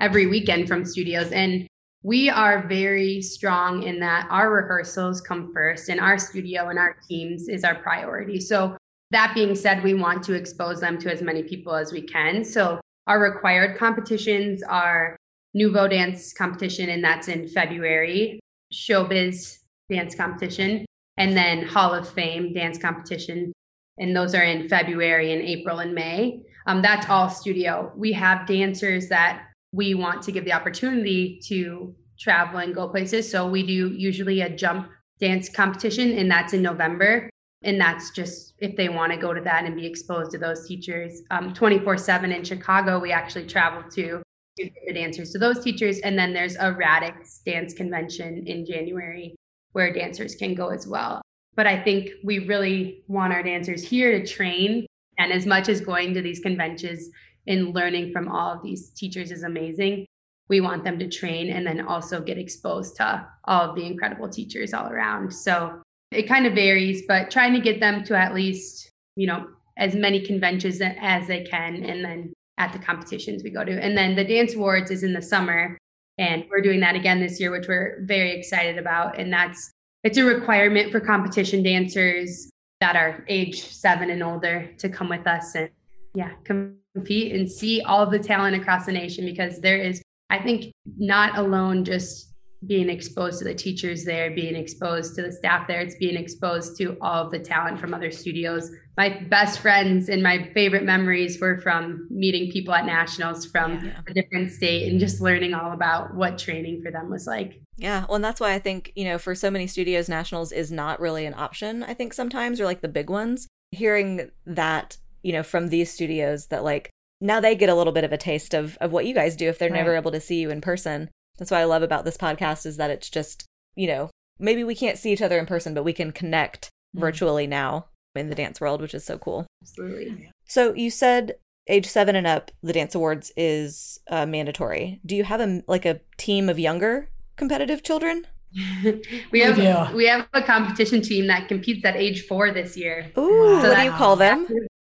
every weekend from studios and we are very strong in that our rehearsals come first and our studio and our teams is our priority. So that being said, we want to expose them to as many people as we can. So our required competitions are Nouveau Dance competition, and that's in February, Showbiz dance competition, and then Hall of Fame dance competition. And those are in February and April and May. Um, that's all studio. We have dancers that we want to give the opportunity to travel and go places. So we do usually a jump dance competition, and that's in November. And that's just if they want to go to that and be exposed to those teachers. Um, 24 7 in Chicago, we actually travel to to the dancers to those teachers. And then there's a Radix dance convention in January where dancers can go as well. But I think we really want our dancers here to train. And as much as going to these conventions and learning from all of these teachers is amazing, we want them to train and then also get exposed to all of the incredible teachers all around. So it kind of varies, but trying to get them to at least, you know, as many conventions as they can and then at the competitions we go to. And then the dance awards is in the summer. And we're doing that again this year, which we're very excited about. And that's it's a requirement for competition dancers that are age seven and older to come with us and yeah, compete and see all the talent across the nation because there is, I think, not alone just being exposed to the teachers there, being exposed to the staff there. It's being exposed to all of the talent from other studios. My best friends and my favorite memories were from meeting people at nationals from yeah. a different state and just learning all about what training for them was like. Yeah, well, and that's why I think, you know, for so many studios, nationals is not really an option, I think sometimes, or like the big ones. Hearing that, you know, from these studios that like now they get a little bit of a taste of, of what you guys do if they're right. never able to see you in person that's what I love about this podcast is that it's just, you know, maybe we can't see each other in person, but we can connect mm-hmm. virtually now in the dance world, which is so cool. Absolutely. So you said age seven and up, the dance awards is uh, mandatory. Do you have a like a team of younger competitive children? we have we, we have a competition team that competes at age four this year. Ooh, so what do you call them?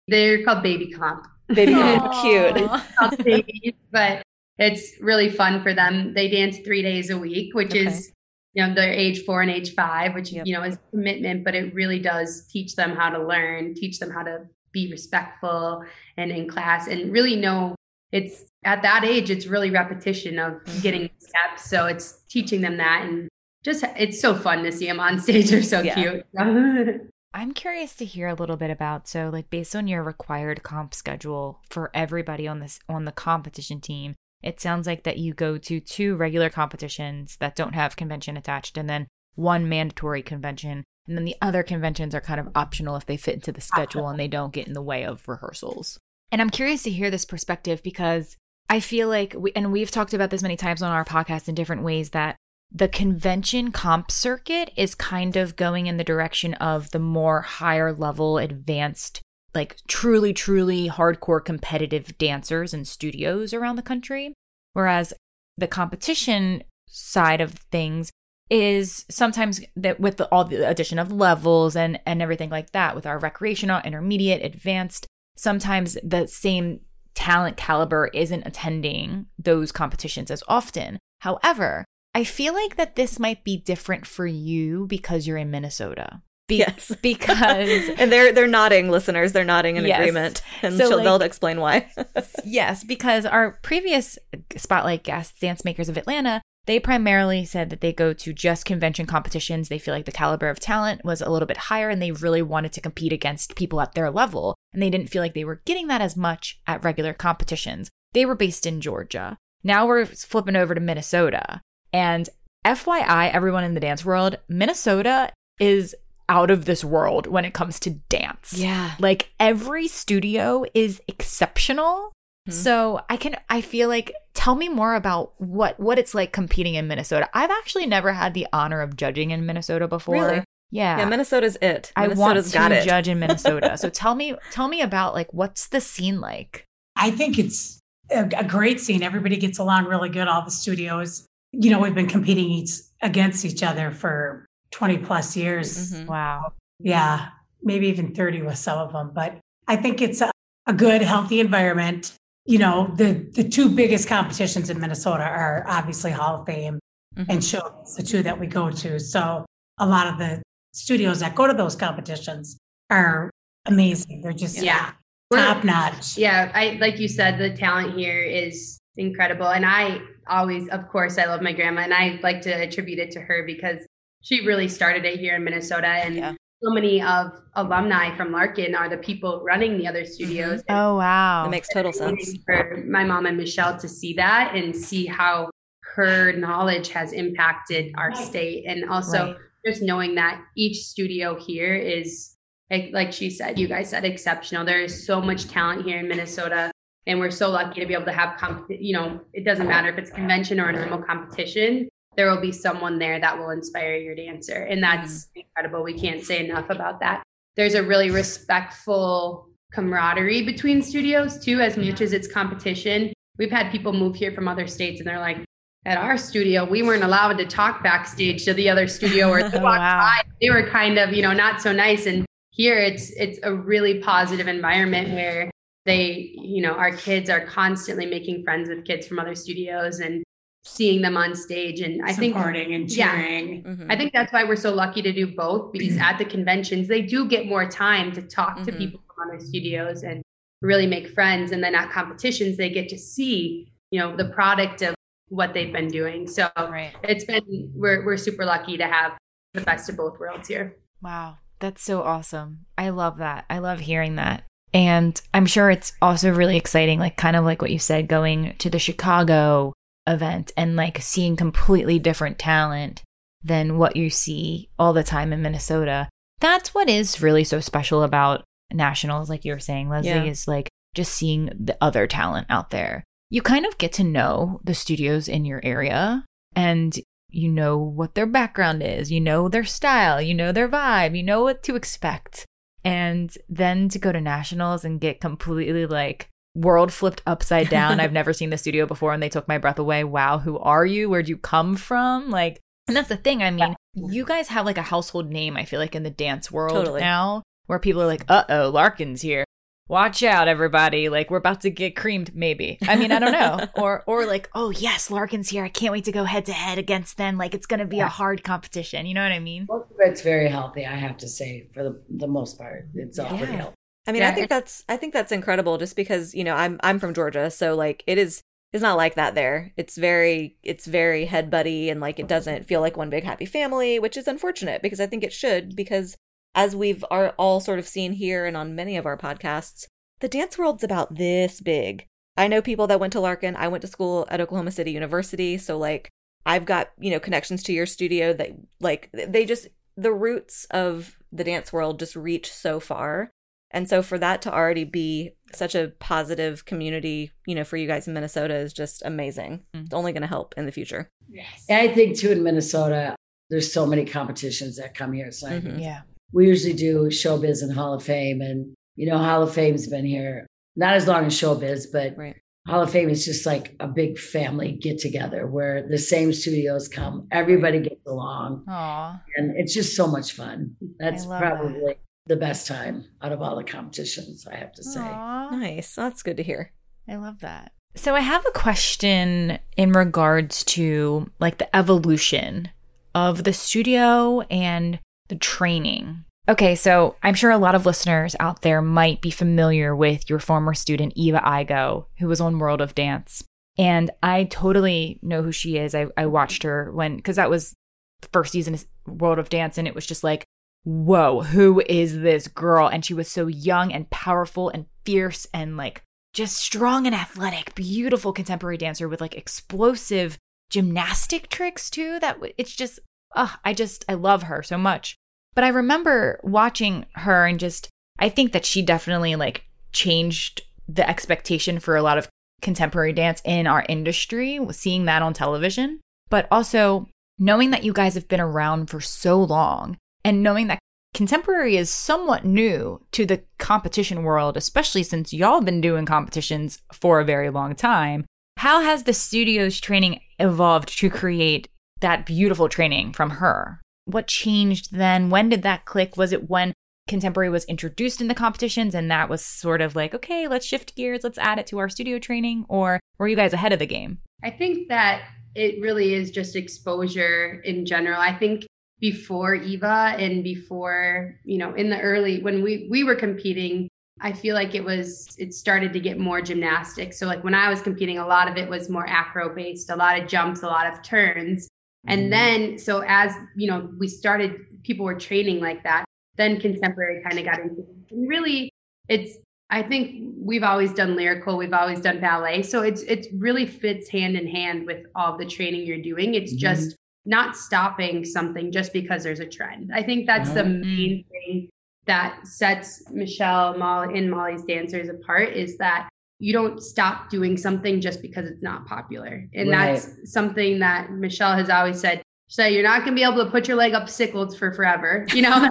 They're called baby comp. Baby comp, cute. but it's really fun for them. They dance three days a week, which okay. is you know they're age four and age five, which yep. you know is commitment, but it really does teach them how to learn, teach them how to be respectful and in class, and really know it's at that age it's really repetition of mm-hmm. getting steps. So it's teaching them that and just it's so fun to see them on stage. They're so yeah. cute. I'm curious to hear a little bit about so like based on your required comp schedule for everybody on this on the competition team it sounds like that you go to two regular competitions that don't have convention attached and then one mandatory convention. And then the other conventions are kind of optional if they fit into the schedule and they don't get in the way of rehearsals. And I'm curious to hear this perspective because I feel like, we, and we've talked about this many times on our podcast in different ways, that the convention comp circuit is kind of going in the direction of the more higher level, advanced like truly, truly hardcore competitive dancers and studios around the country. Whereas the competition side of things is sometimes that with the, all the addition of levels and and everything like that with our recreational intermediate advanced sometimes the same talent caliber isn't attending those competitions as often however i feel like that this might be different for you because you're in minnesota be- yes, because and they're they're nodding, listeners. They're nodding in yes. agreement, and so, like, they'll explain why. yes, because our previous spotlight guests, Dance Makers of Atlanta, they primarily said that they go to just convention competitions. They feel like the caliber of talent was a little bit higher, and they really wanted to compete against people at their level, and they didn't feel like they were getting that as much at regular competitions. They were based in Georgia. Now we're flipping over to Minnesota, and FYI, everyone in the dance world, Minnesota is out of this world when it comes to dance. Yeah. Like every studio is exceptional. Mm-hmm. So I can I feel like tell me more about what what it's like competing in Minnesota. I've actually never had the honor of judging in Minnesota before. Really? Yeah. Yeah, Minnesota's it. Minnesota's I want to judge in Minnesota. so tell me tell me about like what's the scene like? I think it's a, a great scene. Everybody gets along really good. All the studios, you know, we've been competing each, against each other for 20 plus years. Mm-hmm. Wow. Yeah, maybe even 30 with some of them. But I think it's a, a good, healthy environment. You know, the the two biggest competitions in Minnesota are obviously Hall of Fame mm-hmm. and shows, the two that we go to. So a lot of the studios that go to those competitions are amazing. They're just yeah. top notch. Yeah, I like you said, the talent here is incredible. And I always, of course, I love my grandma and I like to attribute it to her because she really started it here in Minnesota and yeah. so many of alumni from Larkin are the people running the other mm-hmm. studios. Oh wow. That makes total sense. For my mom and Michelle to see that and see how her knowledge has impacted our state and also right. just knowing that each studio here is like, like she said you guys said exceptional there is so much talent here in minnesota and we're so lucky to be able to have comp- you know it doesn't matter if it's convention or a normal competition there will be someone there that will inspire your dancer and that's mm. incredible we can't say enough about that there's a really respectful camaraderie between studios too as much as it's competition we've had people move here from other states and they're like at our studio we weren't allowed to talk backstage to the other studio or wow. by. they were kind of you know not so nice and here it's it's a really positive environment where they you know our kids are constantly making friends with kids from other studios and seeing them on stage and i think supporting and cheering. Yeah, mm-hmm. i think that's why we're so lucky to do both because at the conventions they do get more time to talk mm-hmm. to people from other studios and really make friends and then at competitions they get to see you know the product of what they've been doing. So right. it's been we're, we're super lucky to have the best of both worlds here. Wow. That's so awesome. I love that. I love hearing that. And i'm sure it's also really exciting like kind of like what you said going to the chicago event and like seeing completely different talent than what you see all the time in Minnesota. That's what is really so special about nationals, like you were saying, Leslie, yeah. is like just seeing the other talent out there. You kind of get to know the studios in your area and you know what their background is, you know their style, you know their vibe, you know what to expect. And then to go to nationals and get completely like world flipped upside down. I've never seen the studio before and they took my breath away. Wow, who are you? Where'd you come from? Like, and that's the thing. I mean, you guys have like a household name, I feel like, in the dance world totally. now, where people are like, uh oh, Larkin's here. Watch out, everybody. Like, we're about to get creamed, maybe. I mean, I don't know. or, or like, oh, yes, Larkin's here. I can't wait to go head to head against them. Like, it's going to be yeah. a hard competition. You know what I mean? It's very healthy, I have to say, for the, the most part. It's all yeah. pretty healthy. I mean, yeah, I think that's I think that's incredible just because, you know, I'm I'm from Georgia, so like it is it's not like that there. It's very it's very head buddy and like it doesn't feel like one big happy family, which is unfortunate because I think it should because as we've are all sort of seen here and on many of our podcasts, the dance world's about this big. I know people that went to Larkin. I went to school at Oklahoma City University, so like I've got, you know, connections to your studio that like they just the roots of the dance world just reach so far and so for that to already be such a positive community, you know, for you guys in Minnesota is just amazing. Mm-hmm. It's only going to help in the future. Yes. And I think too in Minnesota, there's so many competitions that come here. So mm-hmm. yeah, we usually do Showbiz and Hall of Fame, and you know, Hall of Fame's been here not as long as Showbiz, but right. Hall of Fame is just like a big family get together where the same studios come, everybody gets along, Aww. and it's just so much fun. That's probably. That the best time out of all the competitions, I have to say. Aww. Nice. That's good to hear. I love that. So I have a question in regards to like the evolution of the studio and the training. Okay, so I'm sure a lot of listeners out there might be familiar with your former student Eva Igo, who was on World of Dance. And I totally know who she is. I, I watched her when because that was the first season of World of Dance, and it was just like whoa, who is this girl? And she was so young and powerful and fierce and like just strong and athletic, beautiful contemporary dancer with like explosive gymnastic tricks too. That it's just, oh, I just, I love her so much. But I remember watching her and just, I think that she definitely like changed the expectation for a lot of contemporary dance in our industry, seeing that on television, but also knowing that you guys have been around for so long and knowing that contemporary is somewhat new to the competition world, especially since y'all been doing competitions for a very long time, how has the studio's training evolved to create that beautiful training from her? What changed then? When did that click? Was it when contemporary was introduced in the competitions and that was sort of like, okay, let's shift gears, let's add it to our studio training? Or were you guys ahead of the game? I think that it really is just exposure in general. I think before Eva and before, you know, in the early when we we were competing, I feel like it was it started to get more gymnastic. So like when I was competing, a lot of it was more acro based, a lot of jumps, a lot of turns. And mm-hmm. then so as, you know, we started people were training like that, then contemporary kind of got into it. And really it's I think we've always done lyrical, we've always done ballet. So it's it really fits hand in hand with all the training you're doing. It's mm-hmm. just not stopping something just because there's a trend. I think that's the mm-hmm. main thing that sets Michelle Molly and Molly's dancers apart is that you don't stop doing something just because it's not popular. And right. that's something that Michelle has always said. So you're not going to be able to put your leg up sickles for forever. You know,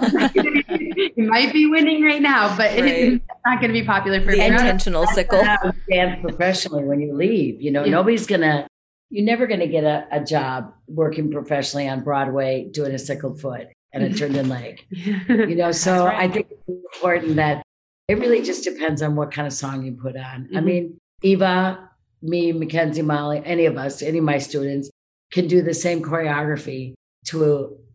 you might be winning right now, but right. it's not going to be popular for the intentional sickle. Dance professionally when you leave. You know, yeah. nobody's going to. You're never going to get a, a job working professionally on Broadway doing a sickled foot and a turned in leg. You know, so right. I think it's important that it really just depends on what kind of song you put on. Mm-hmm. I mean, Eva, me, Mackenzie, Molly, any of us, any of my students can do the same choreography to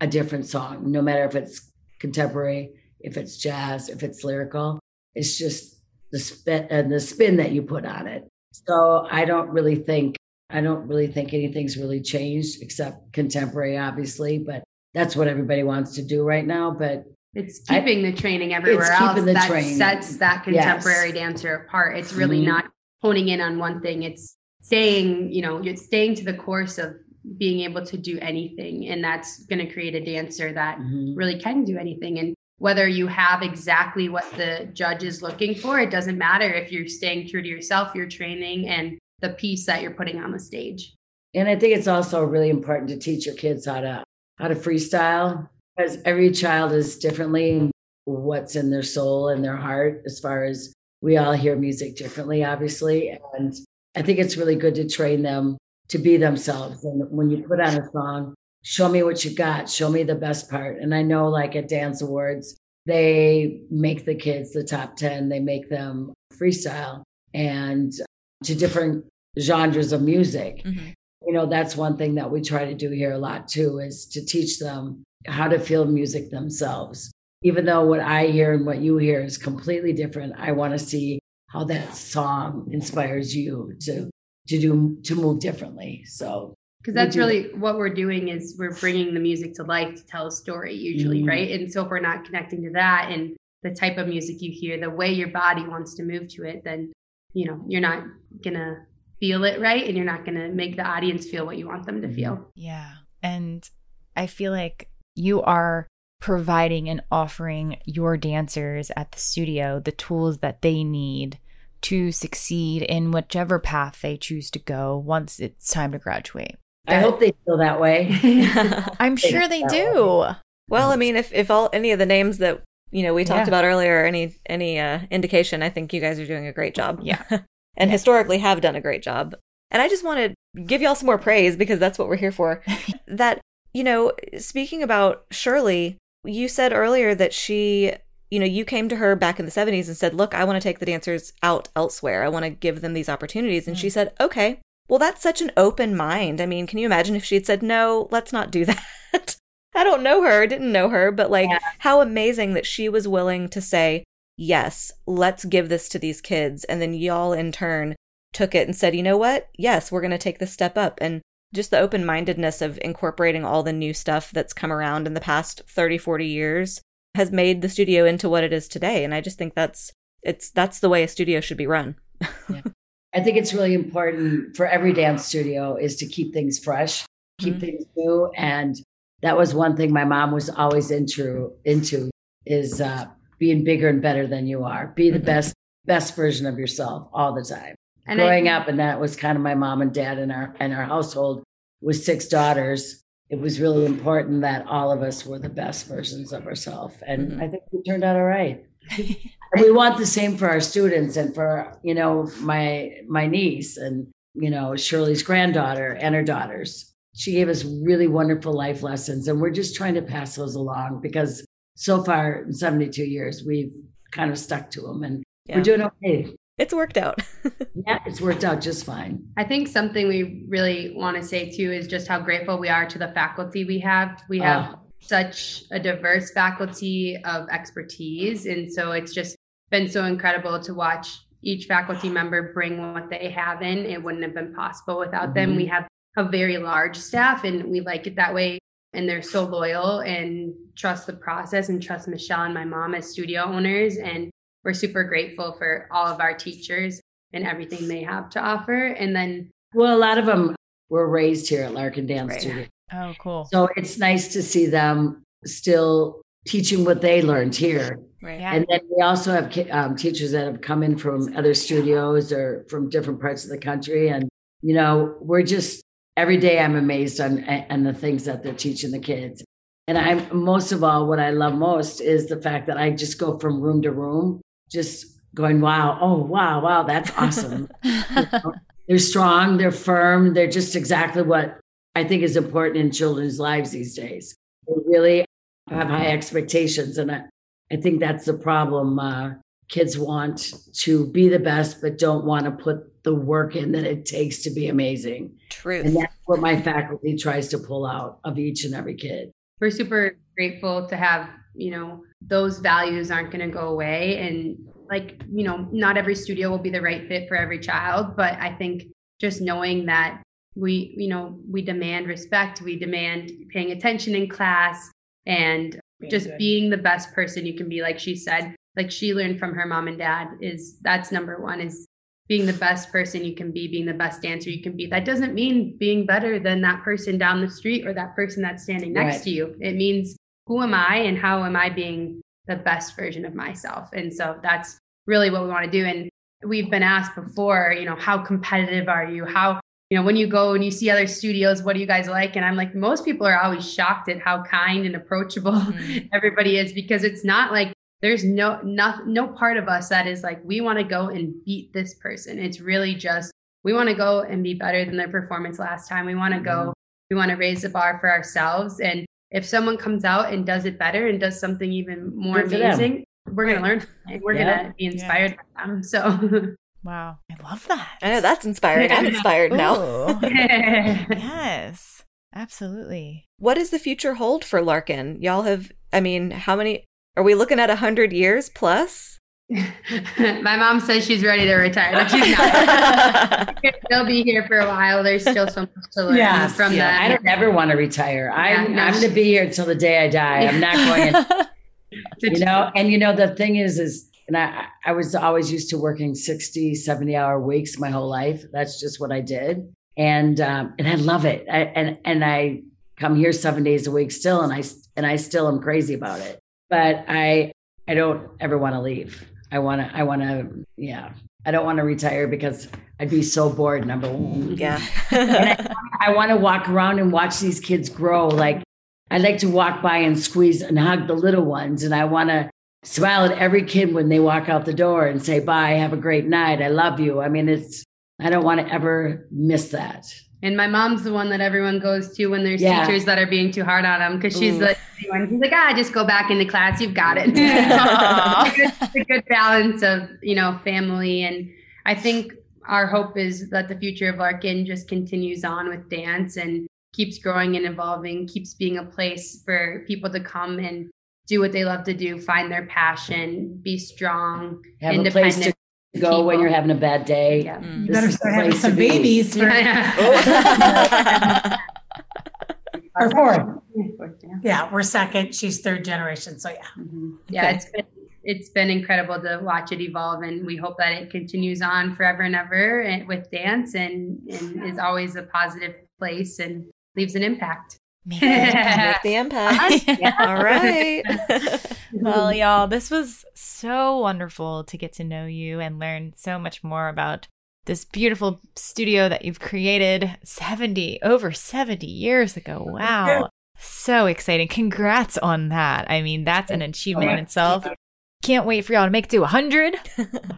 a, a different song, no matter if it's contemporary, if it's jazz, if it's lyrical. It's just the spin and uh, the spin that you put on it. So I don't really think I don't really think anything's really changed except contemporary, obviously, but that's what everybody wants to do right now. But it's keeping I, the training everywhere else that training. sets that contemporary yes. dancer apart. It's really mm-hmm. not honing in on one thing. It's staying, you know, you're staying to the course of being able to do anything. And that's going to create a dancer that mm-hmm. really can do anything. And whether you have exactly what the judge is looking for, it doesn't matter if you're staying true to yourself, your training, and the piece that you're putting on the stage. And I think it's also really important to teach your kids how to how to freestyle because every child is differently what's in their soul and their heart as far as we all hear music differently obviously. And i think it's really good to train them to be themselves. And when you put on a song show me what you got. Show me the best part. And i know like at dance awards they make the kids the top 10 they make them freestyle. And to different genres of music. Mm-hmm. You know that's one thing that we try to do here a lot too is to teach them how to feel music themselves. Even though what i hear and what you hear is completely different i want to see how that song inspires you to to do to move differently. So because that's really what we're doing is we're bringing the music to life to tell a story usually mm-hmm. right? And so if we're not connecting to that and the type of music you hear the way your body wants to move to it then you know you're not gonna feel it right and you're not going to make the audience feel what you want them to feel. Mm-hmm. Yeah. And I feel like you are providing and offering your dancers at the studio the tools that they need to succeed in whichever path they choose to go once it's time to graduate. I hope they feel that way. I'm sure they do. Way. Well, I mean, if if all any of the names that you know we talked yeah. about earlier, any any uh, indication, I think you guys are doing a great job. Yeah, and historically have done a great job. And I just want to give y'all some more praise because that's what we're here for. that, you know, speaking about Shirley, you said earlier that she, you know, you came to her back in the 70s and said, Look, I want to take the dancers out elsewhere. I want to give them these opportunities. And mm. she said, Okay, well, that's such an open mind. I mean, can you imagine if she had said, No, let's not do that? I don't know her, didn't know her, but like yeah. how amazing that she was willing to say, yes, let's give this to these kids. And then y'all in turn took it and said, you know what? Yes, we're going to take this step up. And just the open mindedness of incorporating all the new stuff that's come around in the past 30, 40 years has made the studio into what it is today. And I just think that's it's that's the way a studio should be run. yeah. I think it's really important for every dance studio is to keep things fresh, keep mm-hmm. things new. And that was one thing my mom was always into into is uh, being bigger and better than you are. Be the mm-hmm. best best version of yourself all the time. And Growing I, up, and that was kind of my mom and dad in our in our household with six daughters. It was really important that all of us were the best versions of ourselves, and mm-hmm. I think we turned out all right. we want the same for our students and for you know my my niece and you know Shirley's granddaughter and her daughters. She gave us really wonderful life lessons, and we're just trying to pass those along because so far in 72 years, we've kind of stuck to them and yeah. we're doing okay. It's worked out. yeah, it's worked out just fine. I think something we really want to say too is just how grateful we are to the faculty we have. We have such a diverse faculty of expertise. And so it's just been so incredible to watch each faculty member bring what they have in. It wouldn't have been possible without mm-hmm. them. We have a very large staff and we like it that way and they're so loyal and trust the process and trust Michelle and my mom as studio owners. And we're super grateful for all of our teachers and everything they have to offer. And then, well, a lot of them were raised here at Larkin Dance right. Studio. Oh, cool. So it's nice to see them still teaching what they learned here. Right. Yeah. And then we also have um, teachers that have come in from other studios or from different parts of the country. And, you know, we're just every day I'm amazed on, on the things that they're teaching the kids. And I most of all, what I love most is the fact that I just go from room to room, just going, wow, oh, wow, wow, that's awesome. they're strong, they're firm, they're just exactly what I think is important in children's lives these days. They really have high expectations. And I, I think that's the problem. Uh, kids want to be the best, but don't want to put the work in that it takes to be amazing. True. And that's what my faculty tries to pull out of each and every kid. We're super grateful to have, you know, those values aren't going to go away. And like, you know, not every studio will be the right fit for every child, but I think just knowing that we, you know, we demand respect, we demand paying attention in class and being just good. being the best person you can be, like she said, like she learned from her mom and dad is that's number one is being the best person you can be, being the best dancer you can be. That doesn't mean being better than that person down the street or that person that's standing next right. to you. It means who am I and how am I being the best version of myself. And so that's really what we want to do. And we've been asked before, you know, how competitive are you? How, you know, when you go and you see other studios, what do you guys like? And I'm like, most people are always shocked at how kind and approachable mm-hmm. everybody is because it's not like there's no, no, no part of us that is like, we want to go and beat this person. It's really just, we want to go and be better than their performance last time. We want to mm-hmm. go, we want to raise the bar for ourselves. And if someone comes out and does it better and does something even more Good amazing, we're going to learn. We're yeah. going to be inspired yeah. by them. So. Wow. I love that. I know that's inspiring. I'm inspired now. yes. Absolutely. What does the future hold for Larkin? Y'all have, I mean, how many, are we looking at 100 years plus? My mom says she's ready to retire, but she's not. They'll be here for a while. There's still so much to learn yes, from yeah. them. I don't ever want to retire. I'm, no, I'm going to be here until the day I die. I'm not going. To, you know, and you know the thing is, is and I I was always used to working 60, 70 hour weeks my whole life. That's just what I did, and um, and I love it. I, and and I come here seven days a week still, and I and I still am crazy about it. But I I don't ever want to leave. I want to, I want to, yeah. I don't want to retire because I'd be so bored. Number one. Mm. Yeah. I, I want to walk around and watch these kids grow. Like I like to walk by and squeeze and hug the little ones. And I want to smile at every kid when they walk out the door and say, bye, have a great night. I love you. I mean, it's, I don't want to ever miss that. And my mom's the one that everyone goes to when there's yeah. teachers that are being too hard on them because she's like, she's like, ah, just go back into class. You've got it. it's a good balance of you know family, and I think our hope is that the future of Larkin just continues on with dance and keeps growing and evolving, keeps being a place for people to come and do what they love to do, find their passion, be strong, Have independent go people. when you're having a bad day. Yeah. Mm. You better start having some babies. For- Our fourth. Yeah, we're second. She's third generation. So yeah. Mm-hmm. Yeah, okay. it's been it's been incredible to watch it evolve and we hope that it continues on forever and ever eh, with dance and, and is always a positive place and leaves an impact. Make, make the impact. yeah. All right. well, y'all, this was so wonderful to get to know you and learn so much more about this beautiful studio that you've created 70 over 70 years ago. Wow. So exciting. Congrats on that. I mean, that's an achievement in itself. Can't wait for y'all to make it to 100.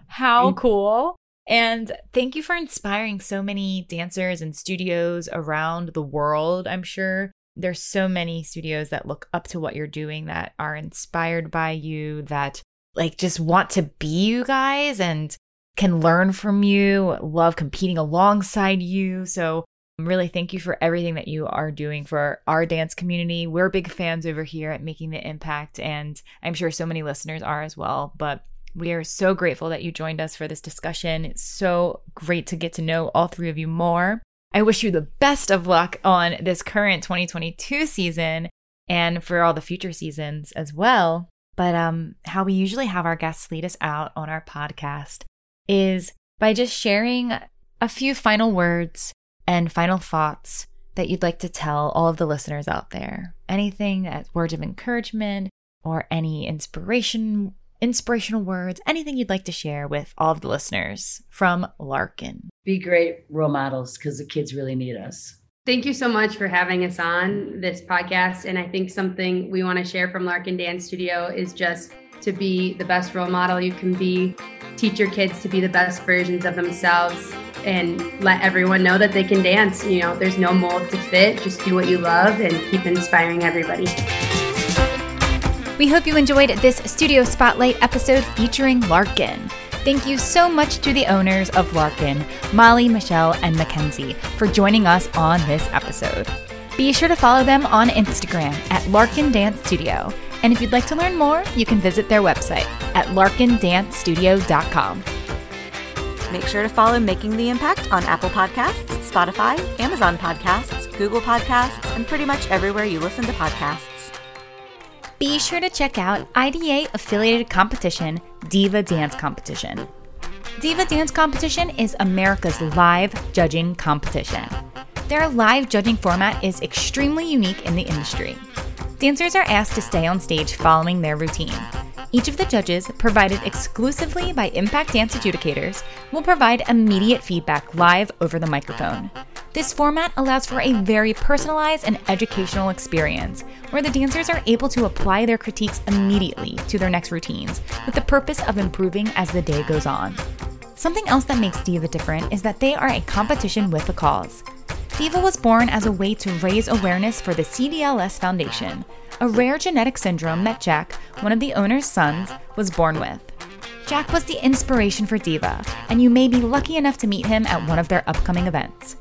How cool. And thank you for inspiring so many dancers and studios around the world, I'm sure there's so many studios that look up to what you're doing that are inspired by you that like just want to be you guys and can learn from you love competing alongside you so really thank you for everything that you are doing for our dance community we're big fans over here at making the impact and i'm sure so many listeners are as well but we are so grateful that you joined us for this discussion. It's so great to get to know all three of you more. I wish you the best of luck on this current 2022 season and for all the future seasons as well. but um, how we usually have our guests lead us out on our podcast is by just sharing a few final words and final thoughts that you'd like to tell all of the listeners out there. Anything as words of encouragement or any inspiration inspirational words, anything you'd like to share with all of the listeners from Larkin. Be great role models because the kids really need us. Thank you so much for having us on this podcast. And I think something we want to share from Larkin Dance Studio is just to be the best role model you can be, teach your kids to be the best versions of themselves, and let everyone know that they can dance. You know, there's no mold to fit. Just do what you love and keep inspiring everybody. We hope you enjoyed this Studio Spotlight episode featuring Larkin. Thank you so much to the owners of Larkin, Molly, Michelle, and Mackenzie, for joining us on this episode. Be sure to follow them on Instagram at Larkin Dance Studio. And if you'd like to learn more, you can visit their website at larkindancestudio.com. Make sure to follow Making the Impact on Apple Podcasts, Spotify, Amazon Podcasts, Google Podcasts, and pretty much everywhere you listen to podcasts be sure to check out IDA affiliated competition, Diva Dance Competition. Diva Dance Competition is America's live judging competition. Their live judging format is extremely unique in the industry. Dancers are asked to stay on stage following their routine. Each of the judges, provided exclusively by Impact Dance adjudicators, will provide immediate feedback live over the microphone. This format allows for a very personalized and educational experience where the dancers are able to apply their critiques immediately to their next routines with the purpose of improving as the day goes on. Something else that makes Diva different is that they are a competition with a cause. Diva was born as a way to raise awareness for the CDLS Foundation, a rare genetic syndrome that Jack, one of the owner's sons, was born with. Jack was the inspiration for Diva, and you may be lucky enough to meet him at one of their upcoming events.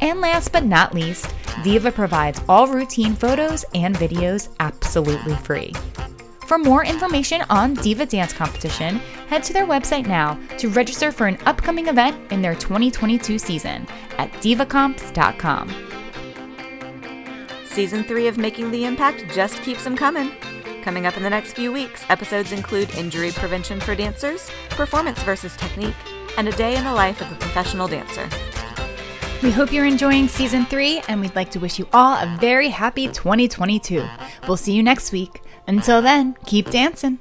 And last but not least, Diva provides all routine photos and videos absolutely free. For more information on Diva Dance Competition, head to their website now to register for an upcoming event in their 2022 season at divacomps.com. Season 3 of Making the Impact just keeps them coming. Coming up in the next few weeks, episodes include injury prevention for dancers, performance versus technique, and a day in the life of a professional dancer. We hope you're enjoying season three, and we'd like to wish you all a very happy 2022. We'll see you next week. Until then, keep dancing.